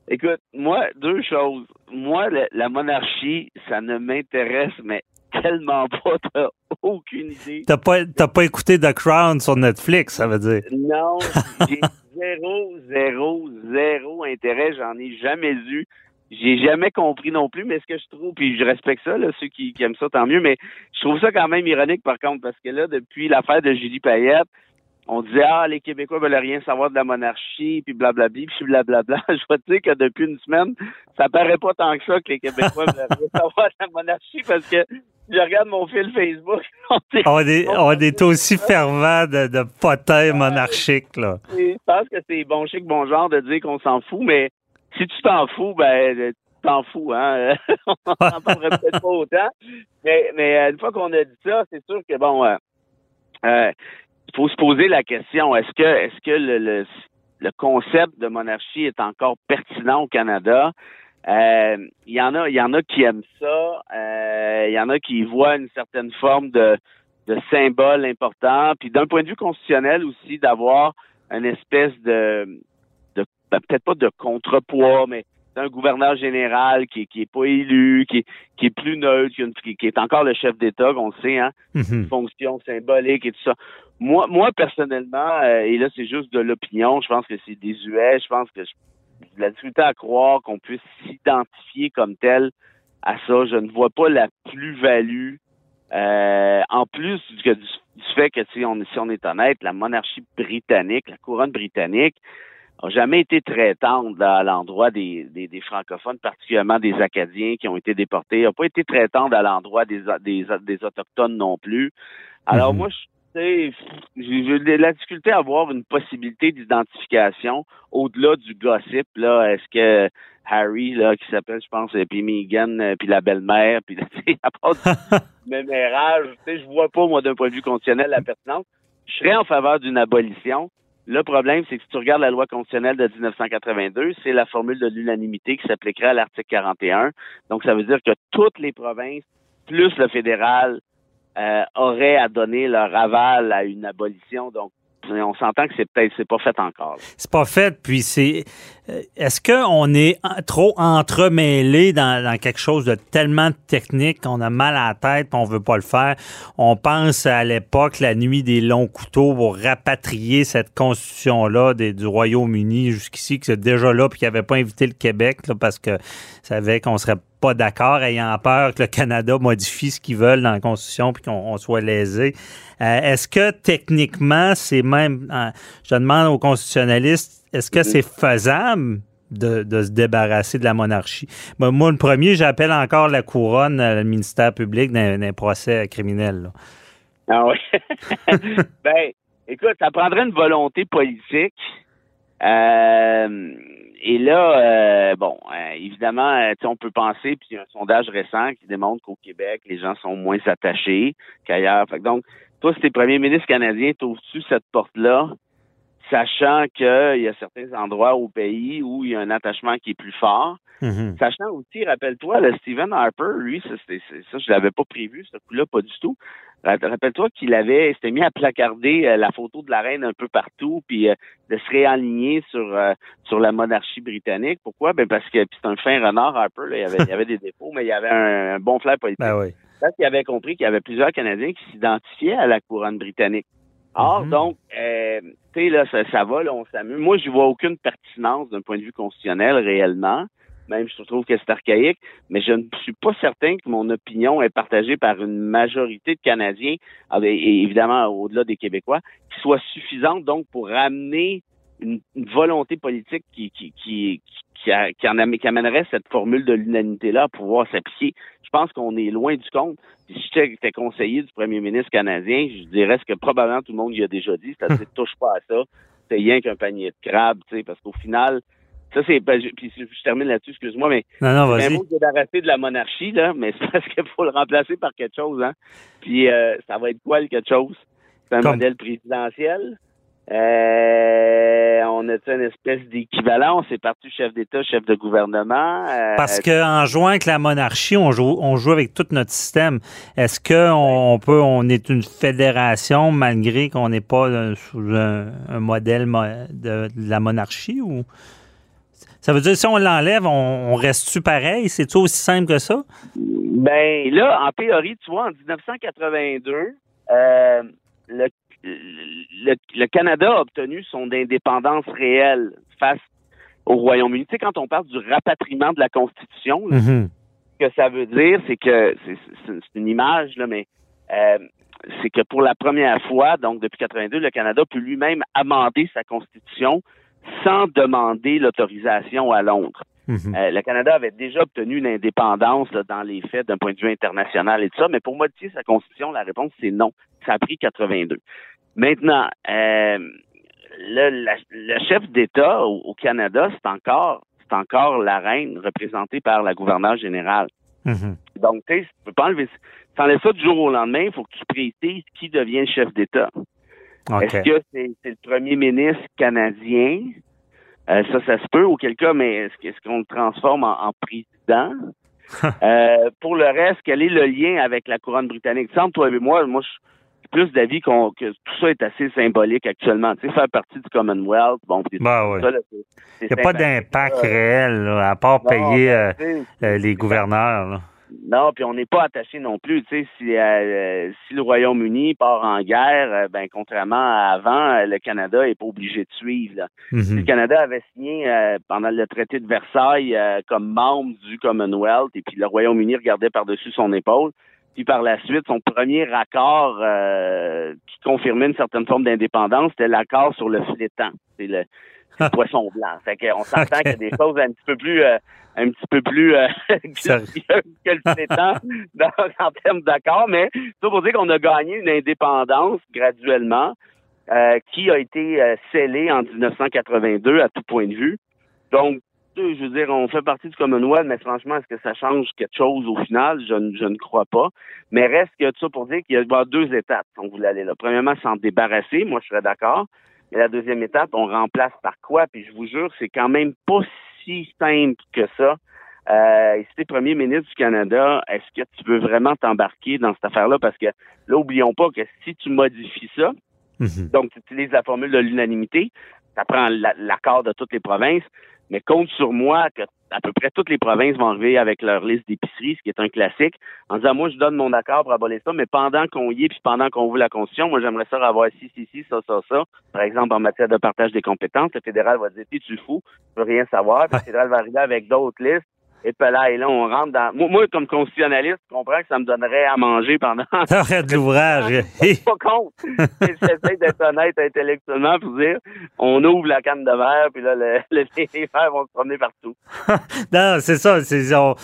Écoute, moi, deux choses. Moi, le- la monarchie, ça ne m'intéresse, mais tellement pas, t'as aucune idée. T'as pas, t'as pas écouté The Crown sur Netflix, ça veut dire. Non, j'ai zéro, zéro, zéro intérêt. J'en ai jamais eu. J'ai jamais compris non plus, mais ce que je trouve, puis je respecte ça, là, ceux qui, qui aiment ça, tant mieux, mais je trouve ça quand même ironique, par contre, parce que là, depuis l'affaire de Julie Payette, on disait, ah, les Québécois veulent rien savoir de la monarchie, puis blablabla, puis blablabla. Je vais te dire que depuis une semaine, ça paraît pas tant que ça que les Québécois veulent rien savoir de la monarchie, parce que je regarde mon fil Facebook, on est- On est, aussi fervent de, de potins monarchiques, là. je pense que c'est bon chic, bon genre de dire qu'on s'en fout, mais si tu t'en fous, ben tu t'en fous, hein. on n'en parlerait peut-être pas autant. Mais, mais euh, une fois qu'on a dit ça, c'est sûr que bon euh, euh, il faut se poser la question, est-ce que est-ce que le, le, le concept de monarchie est encore pertinent au Canada? Euh, Il y en a, il y en a qui aiment ça. euh, Il y en a qui voient une certaine forme de, de symbole important. Puis d'un point de vue constitutionnel aussi, d'avoir une espèce de, de ben, peut-être pas de contrepoids, mais un gouverneur général qui, qui est pas élu, qui, qui est plus neutre, qui, qui est encore le chef d'État, qu'on le sait, hein, Mhm. fonction symbolique et tout ça. Moi, moi personnellement, euh, et là c'est juste de l'opinion, je pense que c'est désuet, je pense que je, de la difficulté à croire qu'on puisse s'identifier comme tel à ça. Je ne vois pas la plus-value. euh, en plus du, du, du fait que si on, si on est honnête, la monarchie britannique, la couronne britannique, a jamais été très tendre à l'endroit des, des, des francophones, particulièrement des Acadiens qui ont été déportés. n'a pas été très tendre à l'endroit des, des, des Autochtones non plus. Alors Mhm. moi, je j'ai j'ai de la difficulté à avoir une possibilité d'identification au-delà du gossip. Là, est-ce que Harry, là, qui s'appelle, je pense, puis Meghan, euh, puis la belle-mère, puis à part du mémérage, je vois pas, moi, d'un point de vue constitutionnel, la pertinence. Je serais en faveur d'une abolition. Le problème, c'est que si tu regardes la loi constitutionnelle de 1982, c'est la formule de l'unanimité qui s'appliquerait à l'article 41. Donc, ça veut dire que toutes les provinces, plus le fédéral, euh, auraient à donner leur aval à une abolition. Donc, on s'entend que c'est peut-être c'est pas fait encore. C'est pas fait, puis c'est. Euh, Est-ce qu'on est trop entremêlé dans, quelque chose de tellement technique qu'on a mal à la tête on veut pas le faire? On pense à l'époque, la nuit des longs couteaux pour rapatrier cette constitution-là du Royaume-Uni jusqu'ici, qui est déjà là, puis qui n'avait pas invité le Québec là, parce que savait qu'on serait pas d'accord, ayant peur que le Canada modifie ce qu'ils veulent dans la Constitution puis qu'on on soit lésé. Euh, est-ce que techniquement, c'est même, euh, je demande aux constitutionnalistes, est-ce que c'est faisable de, se débarrasser de la monarchie? Ben, moi, le premier, j'appelle encore la couronne, le ministère public d'un procès criminel. Ah oui. ben, écoute, ça prendrait une volonté politique. Euh, et là, euh, bon, euh, évidemment, euh, on peut penser, puis il y a un sondage récent qui démontre qu'au Québec, les gens sont moins attachés qu'ailleurs. Donc, toi, si t'es premier ministre canadien, t'ouvres-tu cette porte-là, sachant qu'il y a certains endroits au pays où il y a un attachement qui est plus fort? Mhm. Sachant aussi, rappelle-toi, le Stephen Harper, lui, ça, je l'avais pas prévu, ce coup-là, pas du tout. Ra- Rappelle-toi qu'il avait, il s'était mis à placarder euh, la photo de la reine un peu partout, puis euh, de se réaligner sur euh, sur la monarchie britannique. Pourquoi? Ben parce que c'est un fin renard Harper, là, il, avait, il avait des défauts, mais il avait un, un bon flair politique. Ben oui. Parce qu'il avait compris qu'il y avait plusieurs Canadiens qui s'identifiaient à la couronne britannique. Or, Mhm. donc, euh, tu sais, là, ça, ça va, là, on s'amuse. Moi, je vois aucune pertinence d'un point de vue constitutionnel réellement. Même, je trouve que c'est archaïque, mais je ne suis pas certain que mon opinion est partagée par une majorité de Canadiens, et évidemment au-delà des Québécois, qui soit suffisante donc pour ramener une, une volonté politique qui qui qui qui, a- qui en qui amènerait cette formule de l'unanimité-là à pouvoir s'appliquer. Je pense qu'on est loin du compte. Si j'étais conseiller du premier ministre canadien, je dirais ce que probablement tout le monde y a déjà dit, c'est-à-dire touche pas à ça, c'est rien qu'un panier de crabes, tu sais, parce qu'au final, ça c'est, ben, je- puis je, termine là-dessus, excuse-moi, mais Non, non, c'est bien vas-y. beau de la monarchie, là, mais c'est parce qu'il faut le remplacer par quelque chose, hein. Puis euh, ça va être quoi le quelque chose? C'est un Comme- modèle présidentiel? Euh, on a une espèce d'équivalent? On s'est parti chef d'État, chef de gouvernement. Euh, Parce qu'en jouant avec la monarchie, on joue, on joue avec tout notre système. Est-ce qu'on on peut, on est une fédération malgré qu'on n'est pas euh, sous un, un modèle mo- de, de la monarchie ou? Ça veut dire si on l'enlève, on, on reste-tu pareil? C'est aussi simple que ça? Ben là, en théorie, tu vois, en 1982, euh, le, le, le Canada a obtenu son indépendance réelle face au Royaume-Uni. Tu sais, quand on parle du rapatriement de la Constitution, là, Mhm. ce que ça veut dire, c'est que c'est une image, là, mais euh, c'est que pour la première fois, donc depuis 82, le Canada peut lui-même amender sa Constitution sans demander l'autorisation à Londres. Mhm. Euh, le Canada avait déjà obtenu une indépendance là, dans les faits d'un point de vue international et tout ça, mais pour modifier sa constitution, la réponse c'est non. Ça a pris 82. Maintenant, euh, le, la- le chef d'État au, au Canada, c'est encore c'est encore la reine représentée par la gouverneure générale. Mhm. Donc, tu sais, tu peux pas enlever t'enlèves ça du jour au lendemain, il faut que tu précises qui devient chef d'État. Est-ce que c'est c'est le premier ministre canadien? Euh, ça, ça se peut, auquel cas, mais est-ce qu'on le transforme en, en président? Euh, pour le reste, quel est le lien avec la couronne britannique? Toi et moi, moi, je, plus d'avis qu'on que tout ça est assez symbolique actuellement. Tu sais, faire partie du Commonwealth, bon, Ben oui. ça, là, Il n'y a pas d'impact réel, là, à part non, payer ben, euh, euh, les gouverneurs. là. Non, puis on n'est pas attaché non plus. Tu sais, si, euh, si le Royaume-Uni part en guerre, euh, ben contrairement à avant, euh, le Canada est pas obligé de suivre. Là. Si le Mhm. Canada avait signé euh, pendant le traité de Versailles euh, comme membre du Commonwealth, et puis le Royaume-Uni regardait par-dessus son épaule. Puis par la suite, son premier accord euh, qui confirmait une certaine forme d'indépendance, c'était l'accord sur le flétan. C'est le, c'est poisson blanc. Fait qu'on s'entend qu'il y a des choses un petit peu plus euh, un petit peu plus euh, que le en termes d'accord, mais ça pour dire qu'on a gagné une indépendance graduellement euh, qui a été scellée en 1982 à tout point de vue. Donc, je veux dire, on fait partie du Commonwealth, mais franchement, est-ce que ça change quelque chose au final? Je, ne- je ne crois pas. Mais reste que tout ça pour dire qu'il y a deux étapes, si on voulait aller là. Premièrement, s'en débarrasser, moi je serais d'accord. Et la deuxième étape, on remplace par quoi? Puis je vous jure, c'est quand même pas si simple que ça. Euh, si tu es premier ministre du Canada, est-ce que tu veux vraiment t'embarquer dans cette affaire-là? Parce que là, oublions pas que si tu modifies ça, Mhm. donc, tu utilises la formule de l'unanimité. Ça prend la- l'accord de toutes les provinces. Mais compte sur moi que à peu près toutes les provinces vont arriver avec leur liste d'épicerie, ce qui est un classique, en disant, moi, je donne mon accord pour abolir ça, mais pendant qu'on y est, puis pendant qu'on ouvre la Constitution, moi, j'aimerais ça avoir ci, ci, ci, ça, ça, ça. Par exemple, en matière de partage des compétences, le fédéral va dire, t'es tu fou, je veux rien savoir. Puis le fédéral va arriver avec d'autres listes. Et puis là, et là, on rentre dans... Moi, moi, comme constitutionnaliste, je comprends que ça me donnerait à manger pendant Arrête l'ouvrage. suis pas contre. J'essaie d'être honnête intellectuellement pour dire on ouvre la canne de verre, puis là, le, le- les verres vont se promener partout. non, c'est ça. C'est on-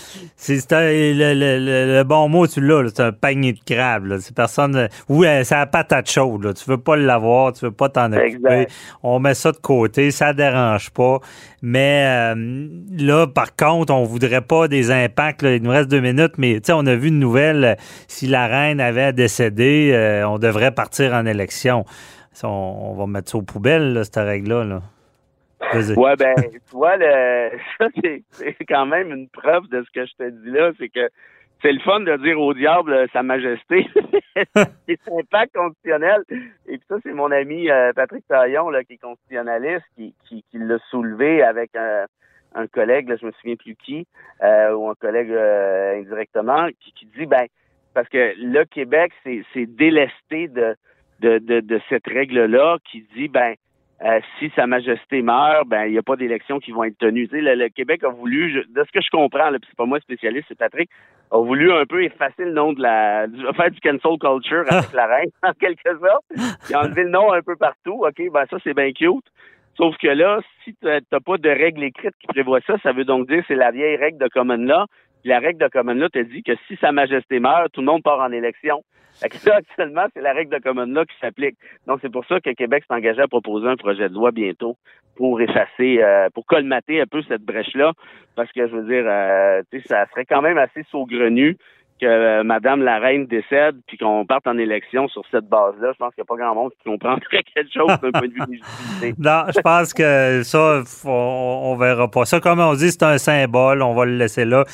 le, le- le- le bon mot, tu l'as. C'est un panier de crabes. C'est personne. Oui, euh, c'est la patate chaude. Là. Tu veux pas l'avoir, tu veux pas t'en occuper. Exact. On met ça de côté, ça dérange pas. Mais euh, là, par contre, on voudrait pas des impacts. Il nous reste deux minutes, mais on a vu une nouvelle. euh, Si la reine avait décédé, euh, on devrait partir en élection. On, va mettre ça aux poubelles, cette règle-là. Là. Ouais, ben, tu vois, ça, c'est quand même une preuve de ce que je te dis là, c'est que c'est le fun de dire au diable euh, Sa Majesté. c'est impact constitutionnel. Et puis ça, c'est mon ami euh, Patrick Taillon, qui est constitutionnaliste, qui, qui, qui l'a soulevé avec un, un collègue, là, je me souviens plus qui, euh, ou un collègue euh, indirectement, qui, qui dit, ben, parce que le Québec, c'est c'est délesté de, de, de, de cette règle-là qui dit, ben, euh, si Sa Majesté meurt, ben il n'y a pas d'élections qui vont être tenues. Tu sais, le, le Québec a voulu, je- de ce que je comprends, puis c'est pas moi spécialiste, c'est Patrick, a voulu un peu effacer le nom de la, du, faire du cancel culture avec la reine, en quelque sorte, puis enlever le nom un peu partout. Ok, ben ça c'est bien cute. Sauf que là, si tu n'as pas de règle écrite qui prévoit ça, ça veut donc dire c'est la vieille règle de Common Law. La règle de Common Law te dit que si Sa Majesté meurt, tout le monde part en élection. Actuellement, c'est la règle de Common Law qui s'applique. Donc, c'est pour ça que Québec s'est engagé à proposer un projet de loi bientôt pour effacer, euh, pour colmater un peu cette brèche-là. Parce que, je veux dire, euh, ça serait quand même assez saugrenu que euh, Madame la Reine décède puis qu'on parte en élection sur cette base-là. Je pense qu'il n'y a pas grand monde qui comprendrait quelque chose d'un point de vue légitimité. Non, je pense que ça, on, on verra pas. Ça, comme on dit, c'est un symbole. On va le laisser là.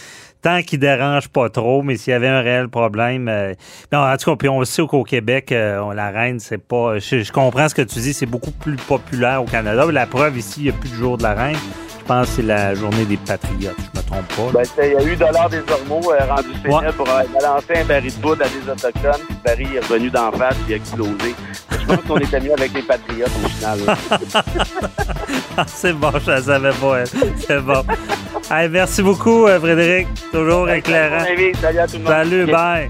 Tant qu'il dérange pas trop, mais s'il y avait un réel problème. euh, non, en tout cas, puis on sait qu'au Québec, euh, la reine, c'est pas. Je, je comprends ce que tu dis, c'est beaucoup plus populaire au Canada. La preuve ici, il n'y a plus de jour de la reine. Je pense que c'est la journée des patriotes, je me trompe pas. Ben, il y a eu Dollar des Ormeaux euh, rendu célèbre Ouais. pour euh, balancer un baril de poudre à des Autochtones. Puis le baril est revenu d'en face il a explosé. Je pense qu'on était mieux avec les Patriotes au final. Ah, c'est bon, je la savais pas, elle. C'est bon. Hey, merci beaucoup, euh, Frédéric. Toujours éclairant. Bon, David, Salut à tout le monde. Salut, bye.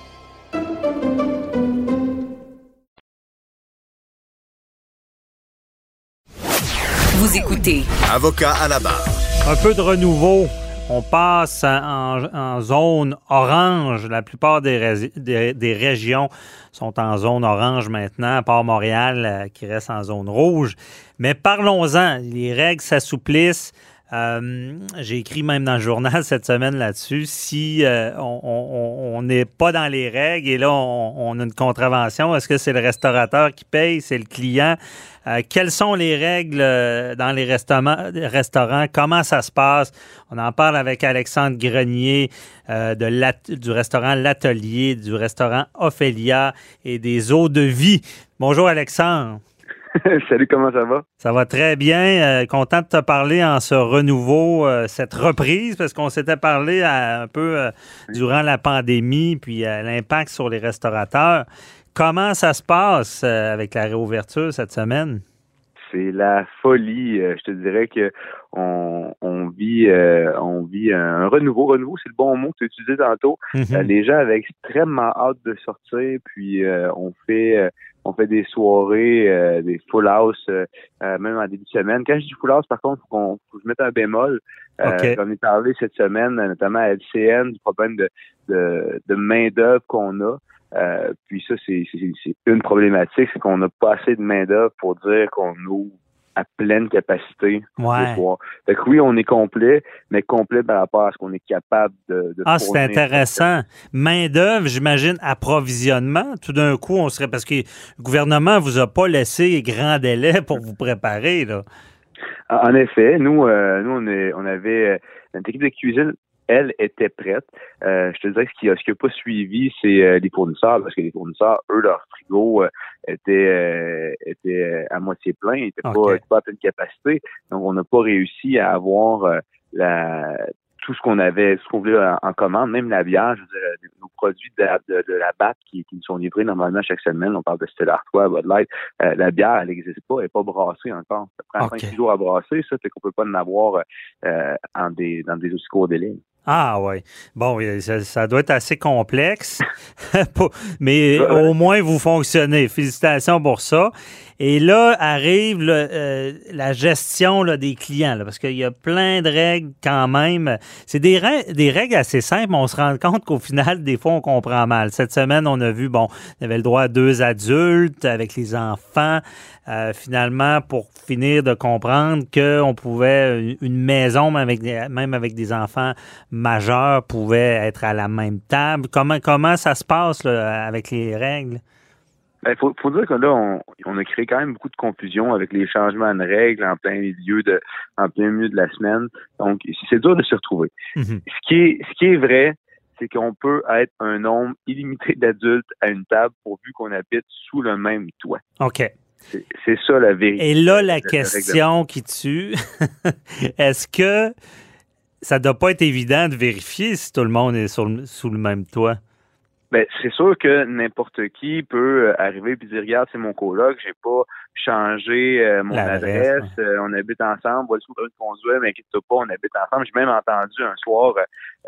Vous écoutez Avocat à la barre. Un peu de renouveau. On passe en, en zone orange. La plupart des, ré- des- des régions sont en zone orange maintenant, à part Montréal euh, qui reste en zone rouge. Mais parlons-en. Les règles s'assouplissent. Euh, J'ai écrit même dans le journal cette semaine là-dessus. Si euh, on- n'est pas dans les règles et là on, a une contravention, est-ce que c'est le restaurateur qui paye, c'est le client? Euh, quelles sont les règles dans les restaurants? Comment ça se passe? On en parle avec Alexandre Grenier de du restaurant L'Atelier, du restaurant Ophélia et des eaux de vie. Bonjour Alexandre. Salut, comment ça va? Ça va très bien. Euh, content de te parler en ce renouveau, euh, cette reprise, parce qu'on s'était parlé à- un peu euh, durant la pandémie, puis euh, l'impact sur les restaurateurs. Comment ça se passe euh, avec la réouverture cette semaine? C'est la folie. Euh, je te dirais que on, on vit euh, on vit un renouveau. Renouveau, c'est le bon mot que tu as utilisé tantôt. Euh, les gens avaient extrêmement hâte de sortir, puis euh, on fait euh, on fait des soirées, euh, des full house, euh, euh, même en début de semaine. Quand je dis full house, par contre, faut qu'on faut que je mette un bémol. Euh, OK. J'en ai parlé cette semaine, notamment à LCN, du problème de, de, de main-d'œuvre qu'on a. Euh, puis ça, c'est c'est- c'est une problématique, c'est qu'on n'a pas assez de main-d'œuvre pour dire qu'on ouvre à pleine capacité Ouais. soir. Fait que oui, on est complet, mais complet par rapport à ce qu'on est capable de, de Ah, c'est intéressant. Main-d'œuvre, j'imagine, approvisionnement. Tout d'un coup, on serait. Parce que le gouvernement vous a pas laissé grand délai pour vous préparer, là. En effet, nous, euh, nous on, est, on avait euh, notre équipe de cuisine, elle était prête. Euh, je te dirais que ce qui a, ce qui a pas suivi, c'est euh, les fournisseurs, parce que les fournisseurs, eux, leur frigo euh, était euh, était euh, à moitié plein, il était OK. pas, pas à pleine capacité. Donc, on n'a pas réussi à avoir euh, la tout ce qu'on avait, ce qu'on voulait en, en commande, même la bière, je veux dire, nos produits de, la- de, de la BAT qui, qui nous sont livrés normalement chaque semaine, on parle de Stella Artois, Bud Light, euh, la bière, elle n'existe pas, elle n'est pas brassée encore. Ça prend OK. 5 jours à brasser, ça, fait qu'on peut pas en avoir euh, en des, dans des aussi courts délais. Ah, oui. Bon, euh, ça, ça doit être assez complexe. Mais au moins, vous fonctionnez. Félicitations pour ça. Et là arrive le- euh, la gestion là, des clients, là, parce qu'il y a plein de règles quand même. C'est des, des règles assez simples, mais on se rend compte qu'au final, des fois, on comprend mal. Cette semaine, on a vu, bon, on avait le droit à deux adultes avec les enfants. Euh, finalement, pour finir de comprendre qu'on pouvait, une maison, même avec, même avec des enfants majeurs, pouvait être à la même table? Comment, comment ça se passe là, avec les règles? Il faut, faut dire que là, on, on a créé quand même beaucoup de confusion avec les changements de règles en plein milieu de en plein milieu de la semaine. Donc, c'est dur de se retrouver. Mhm. Ce qui est ce qui est vrai, c'est qu'on peut être un nombre illimité d'adultes à une table pourvu qu'on habite sous le même toit. OK. C'est ça la vérité. Et là, la question qui tue, est-ce que ça doit pas être évident de vérifier si tout le monde est sur le- sous le même toit? Ben, c'est sûr que n'importe qui peut euh, arriver et dire regarde, c'est mon coloc, j'ai pas changé euh, mon adresse, euh, on habite ensemble, voilà le permis de conduire, mais inquiète pas, on habite ensemble. J'ai même entendu un soir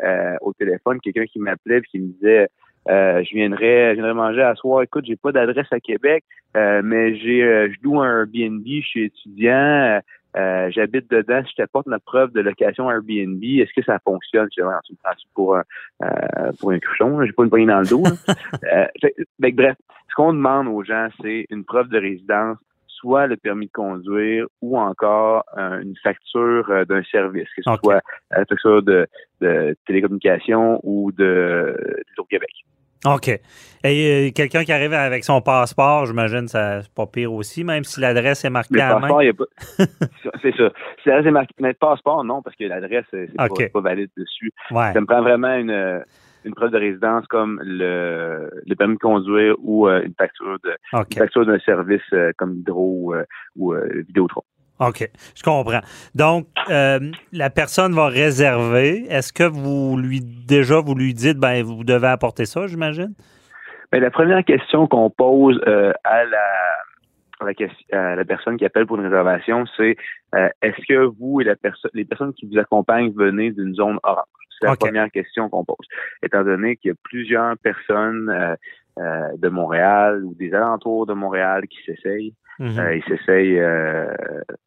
euh, au téléphone quelqu'un qui m'appelait et qui me disait je viendrais je viendrais manger à soir, écoute, j'ai pas d'adresse à Québec, mais j'ai je loue un Airbnb, je suis étudiant, euh, euh, j'habite dedans, si je t'apporte notre preuve de location Airbnb, est-ce que ça fonctionne? Je dis, Ouais, tu me pour un euh, pour un cruchon, là, j'ai pas une poignée dans le dos. là. Euh, fait- fait que bref, ce qu'on demande aux gens, c'est une preuve de résidence, soit le permis de conduire ou encore euh, une facture euh, d'un service, que ce soit euh, la facture de, de télécommunication ou de d'Hydro-Québec. OK. Et euh, quelqu'un qui arrive avec son passeport, j'imagine, ça c'est pas pire aussi, même si l'adresse est marquée Le à la main. passeport, pas. c'est ça. Si l'adresse est marquée, mais le passeport, non, parce que l'adresse, c'est pas, valide dessus. Ouais. Ça me prend vraiment une, euh, une preuve de résidence comme le, le permis de conduire ou euh, une facture de OK. une facture d'un service euh, comme Hydro ou, ou Vidéotron. OK, je comprends. Donc, euh, la personne va réserver. Est-ce que vous lui, déjà, vous lui dites, ben, vous devez apporter ça, j'imagine? Ben, la première question qu'on pose euh, à, la, à, la, ques- à la personne qui appelle pour une réservation, c'est euh, est-ce que vous et la personne, les personnes qui vous accompagnent venez d'une zone orange? C'est la première question qu'on pose. Étant donné qu'il y a plusieurs personnes euh, de Montréal ou des alentours de Montréal qui s'essayent. Mhm. Euh, ils s'essayent euh,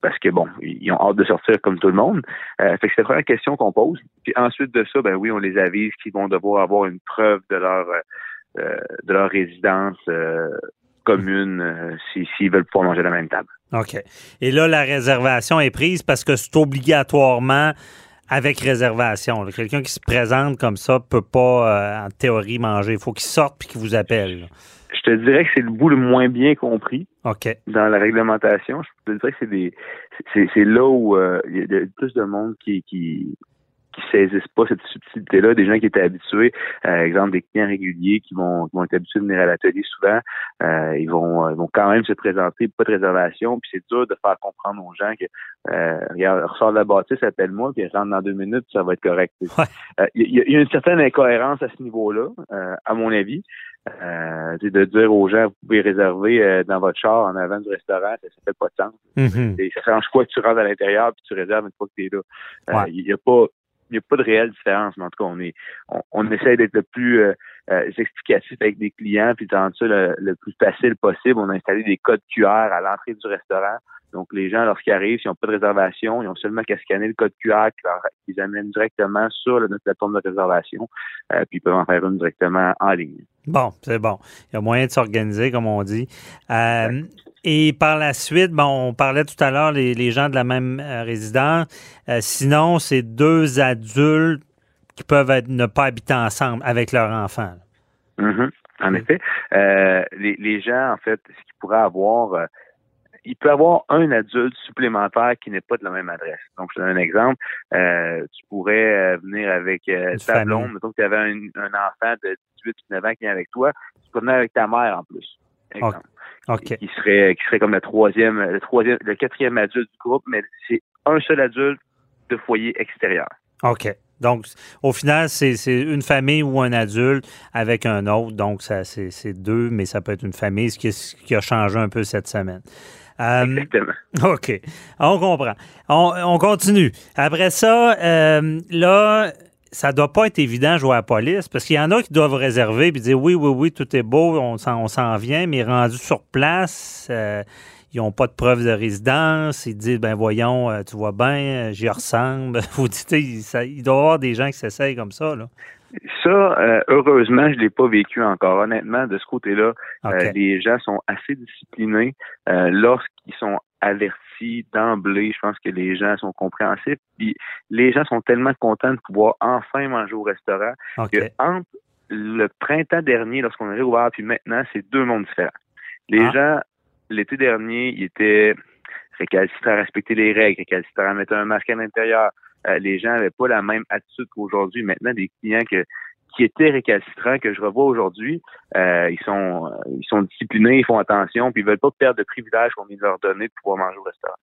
parce que bon, ils ont hâte de sortir comme tout le monde. Euh, fait que c'est la première question qu'on pose. Puis ensuite de ça, ben oui, on les avise qu'ils vont devoir avoir une preuve de leur euh, de leur résidence euh, commune euh, si- s'ils veulent pouvoir manger à la même table. OK. Et là, la réservation est prise parce que c'est obligatoirement avec réservation. Quelqu'un qui se présente comme ça peut pas, euh, en théorie, manger. Il faut qu'il sorte puis qu'il vous appelle. là. Je te dirais que c'est le bout le moins bien compris dans la réglementation. Je te dirais que c'est des c'est là où euh, il y a de- plus de monde qui qui qui saisissent pas cette subtilité-là, des gens qui étaient habitués, euh, exemple des clients réguliers qui vont, qui vont être habitués de venir à l'atelier souvent, euh, ils vont euh, ils vont quand même se présenter, pas de réservation, puis c'est dur de faire comprendre aux gens que euh, regarde, ressort de la bâtisse, appelle-moi, puis rentre dans deux minutes, ça va être correct. Ouais. Euh, Il y, a- il y a une certaine incohérence à ce niveau-là, euh, à mon avis. Euh, c'est de dire aux gens, vous pouvez réserver euh, dans votre char en avant du restaurant, ça, ça fait pas de sens. Mhm. Et ça change quoi que tu rentres à l'intérieur puis tu réserves une fois que tu es là. Euh, Ouais. Il n'y a pas il y a pas de réelle différence, mais en tout cas, on est on, on essaie d'être le plus euh, euh, explicatif avec des clients, puis de rendre ça le, le plus facile possible. On a installé des codes QR à l'entrée du restaurant. Donc, les gens, lorsqu'ils arrivent, s'ils n'ont pas de réservation, ils ont seulement qu'à scanner le code QR qui, leur- qui les amène directement sur notre plateforme de réservation, euh, puis ils peuvent en faire une directement en ligne. Bon, c'est bon. Il y a moyen de s'organiser, comme on dit. Euh, et par la suite, bon, on parlait tout à l'heure les, les gens de la même euh, résidence. Euh, sinon, c'est deux adultes qui peuvent être- ne pas habiter ensemble avec leur enfant. Mhm. En effet, les, les gens, en fait, ce qu'ils pourraient avoir, il peut avoir un adulte supplémentaire qui n'est pas de la même adresse. Donc, je te donne un exemple. Euh, tu pourrais euh, venir avec euh, ta famille. blonde, mettons que tu avais un, un enfant de 18-19 ans qui vient avec toi, tu peux venir avec ta mère en plus. exemple. OK. Qui serait qui serait comme le troisième, le troisième, le quatrième adulte du groupe, mais c'est un seul adulte de foyer extérieur. OK. Donc, au final, c'est une famille ou un adulte avec un autre. Donc, ça, c'est c'est deux, mais ça peut être une famille, ce qui, ce qui a changé un peu cette semaine. Euh, Exactement. OK. On comprend. On, on continue. Après ça, euh, là, ça doit pas être évident de jouer à la police parce qu'il y en a qui doivent réserver puis dire oui, oui, oui, tout est beau, on s'en, vient, mais rendu sur place, euh, ils n'ont pas de preuve de résidence. Ils disent, ben voyons, tu vois bien, j'y ressemble. Vous dites, il, ça- il doit y avoir des gens qui s'essayent comme ça. Là. Ça, euh, heureusement, je l'ai pas vécu encore. Honnêtement, de ce côté-là, euh, les gens sont assez disciplinés euh, lorsqu'ils sont avertis d'emblée. Je pense que les gens sont compréhensifs. Puis les gens sont tellement contents de pouvoir enfin manger au restaurant que entre le printemps dernier, lorsqu'on a réouvert, puis maintenant, c'est deux mondes différents. Les Ah. gens, l'été dernier, ils étaient récalcitrants à respecter les règles, récalcitrants à mettre un masque à l'intérieur. Euh, les gens n'avaient pas la même attitude qu'aujourd'hui. Maintenant, des clients qui étaient récalcitrants que je revois aujourd'hui, euh, ils sont euh, ils sont disciplinés, ils font attention, puis ils veulent pas perdre de privilèges qu'on vient de leur donner de pouvoir manger au restaurant.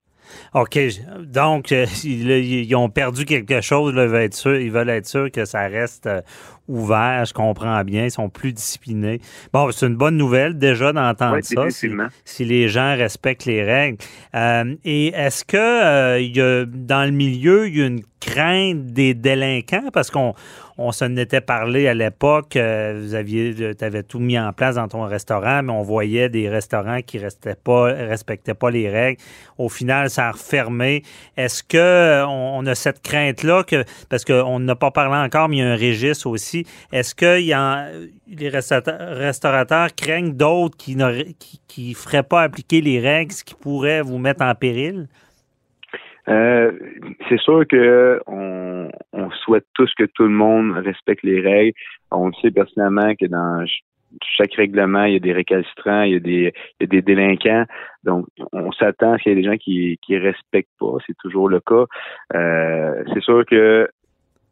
OK. Donc, euh, ils, ont perdu quelque chose. Là, ils, veulent être sûrs, ils veulent être sûrs que ça reste euh, ouvert. Je comprends bien. Ils sont plus disciplinés. Bon, c'est une bonne nouvelle déjà d'entendre Oui, ça. Si, les gens respectent les règles. Euh, et est-ce que il y a, dans le milieu, il y a une crainte des délinquants? Parce qu'on on s'en était parlé à l'époque. vous aviez, tu avais tout mis en place dans ton restaurant, mais on voyait des restaurants qui restaient pas, respectaient pas les règles. Au final, ça a refermé. Est-ce que euh, on, a cette crainte-là que, parce qu'on n'a pas parlé encore, mais il y a un registre aussi. Est-ce que y a, les restaurateurs, craignent d'autres qui ne qui, qui feraient pas appliquer les règles, ce qui pourrait vous mettre en péril? Euh, c'est sûr que on, souhaite tous que tout le monde respecte les règles. On le sait personnellement que dans chaque règlement, il y a des récalcitrants, il y a des, il y a des délinquants. Donc, on s'attend à ce qu'il y ait des gens qui qui respectent pas. C'est toujours le cas. Euh, c'est sûr que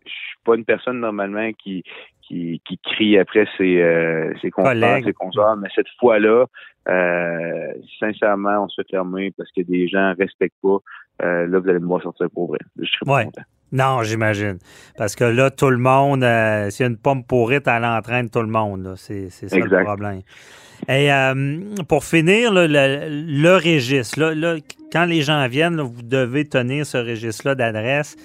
je suis pas une personne normalement qui qui, qui crie après ses, euh, ses confrères, ses consoeurs, mais cette fois-là, euh, sincèrement, on se fait fermer parce que des gens respectent pas. Euh, là, vous allez me voir sortir pour vrai. Je serais pas Ouais. content. Non, j'imagine. Parce que là, tout le monde, euh, s'il y a une pomme pourrite, elle entraîne tout le monde. C'est c'est ça le problème. Et euh, pour finir, là, le, le registre, là, là, quand les gens viennent, là, vous devez tenir ce registre-là d'adresse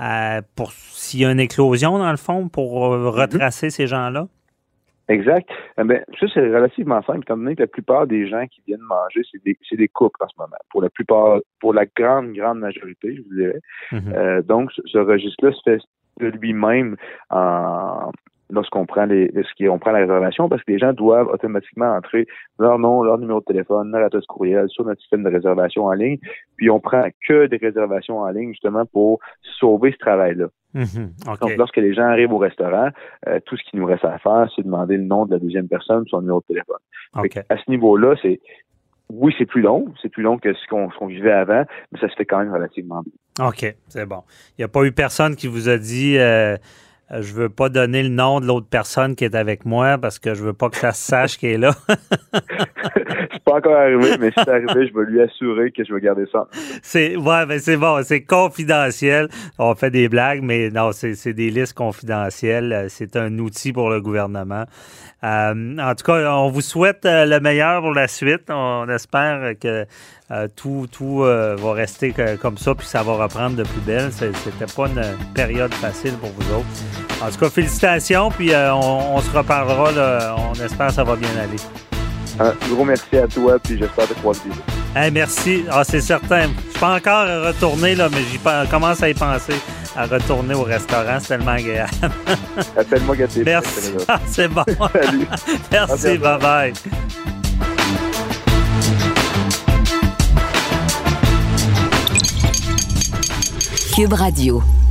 euh, pour s'il y a une éclosion, dans le fond, pour euh, retracer ces gens-là? Exact. Eh ben, ça, c'est relativement simple, étant donné que la plupart des gens qui viennent manger, c'est des, c'est des couples en ce moment. Pour la plupart, pour la grande, grande majorité, je vous dirais. Mhm. Euh, donc, ce- ce registre-là se fait de lui-même en lorsqu'on prend les lorsqu'on prend la réservation parce que les gens doivent automatiquement entrer leur nom, leur numéro de téléphone, leur adresse courriel sur notre système de réservation en ligne. Puis on prend que des réservations en ligne justement pour sauver ce travail-là. Mhm. Donc, lorsque les gens arrivent au restaurant, euh, tout ce qu'il nous reste à faire, c'est demander le nom de la deuxième personne, son numéro de téléphone. À ce niveau-là, c'est oui, c'est plus long, c'est plus long que ce qu'on vivait avant, mais ça se fait quand même relativement bien. OK, c'est bon. Il n'y a pas eu personne qui vous a dit euh, je veux pas donner le nom de l'autre personne qui est avec moi parce que je veux pas que ça se sache qu'elle est là. c'est pas encore arrivé, mais si c'est arrivé, je vais lui assurer que je vais garder ça. c'est ouais, ben c'est bon, c'est confidentiel. On fait des blagues, mais non, c'est c'est des listes confidentielles. Euh, C'est un outil pour le gouvernement. Euh, en tout cas, on vous souhaite euh, le meilleur pour la suite. On espère que euh, tout, tout euh, va rester que- comme ça, puis ça va reprendre de plus belle. C'était pas une période facile pour vous autres. En tout cas, félicitations, puis euh, on, on se reparlera. là. On espère que ça va bien aller. Un gros merci à toi, puis j'espère te croiser. Hey, merci. Ah, c'est certain. Je suis pas encore retourné, là, mais j'y commence à y penser à retourner au restaurant. C'est tellement agréable. Appelle-moi Merci. Ah, c'est bon. Salut. Merci. Bye-bye. Radio.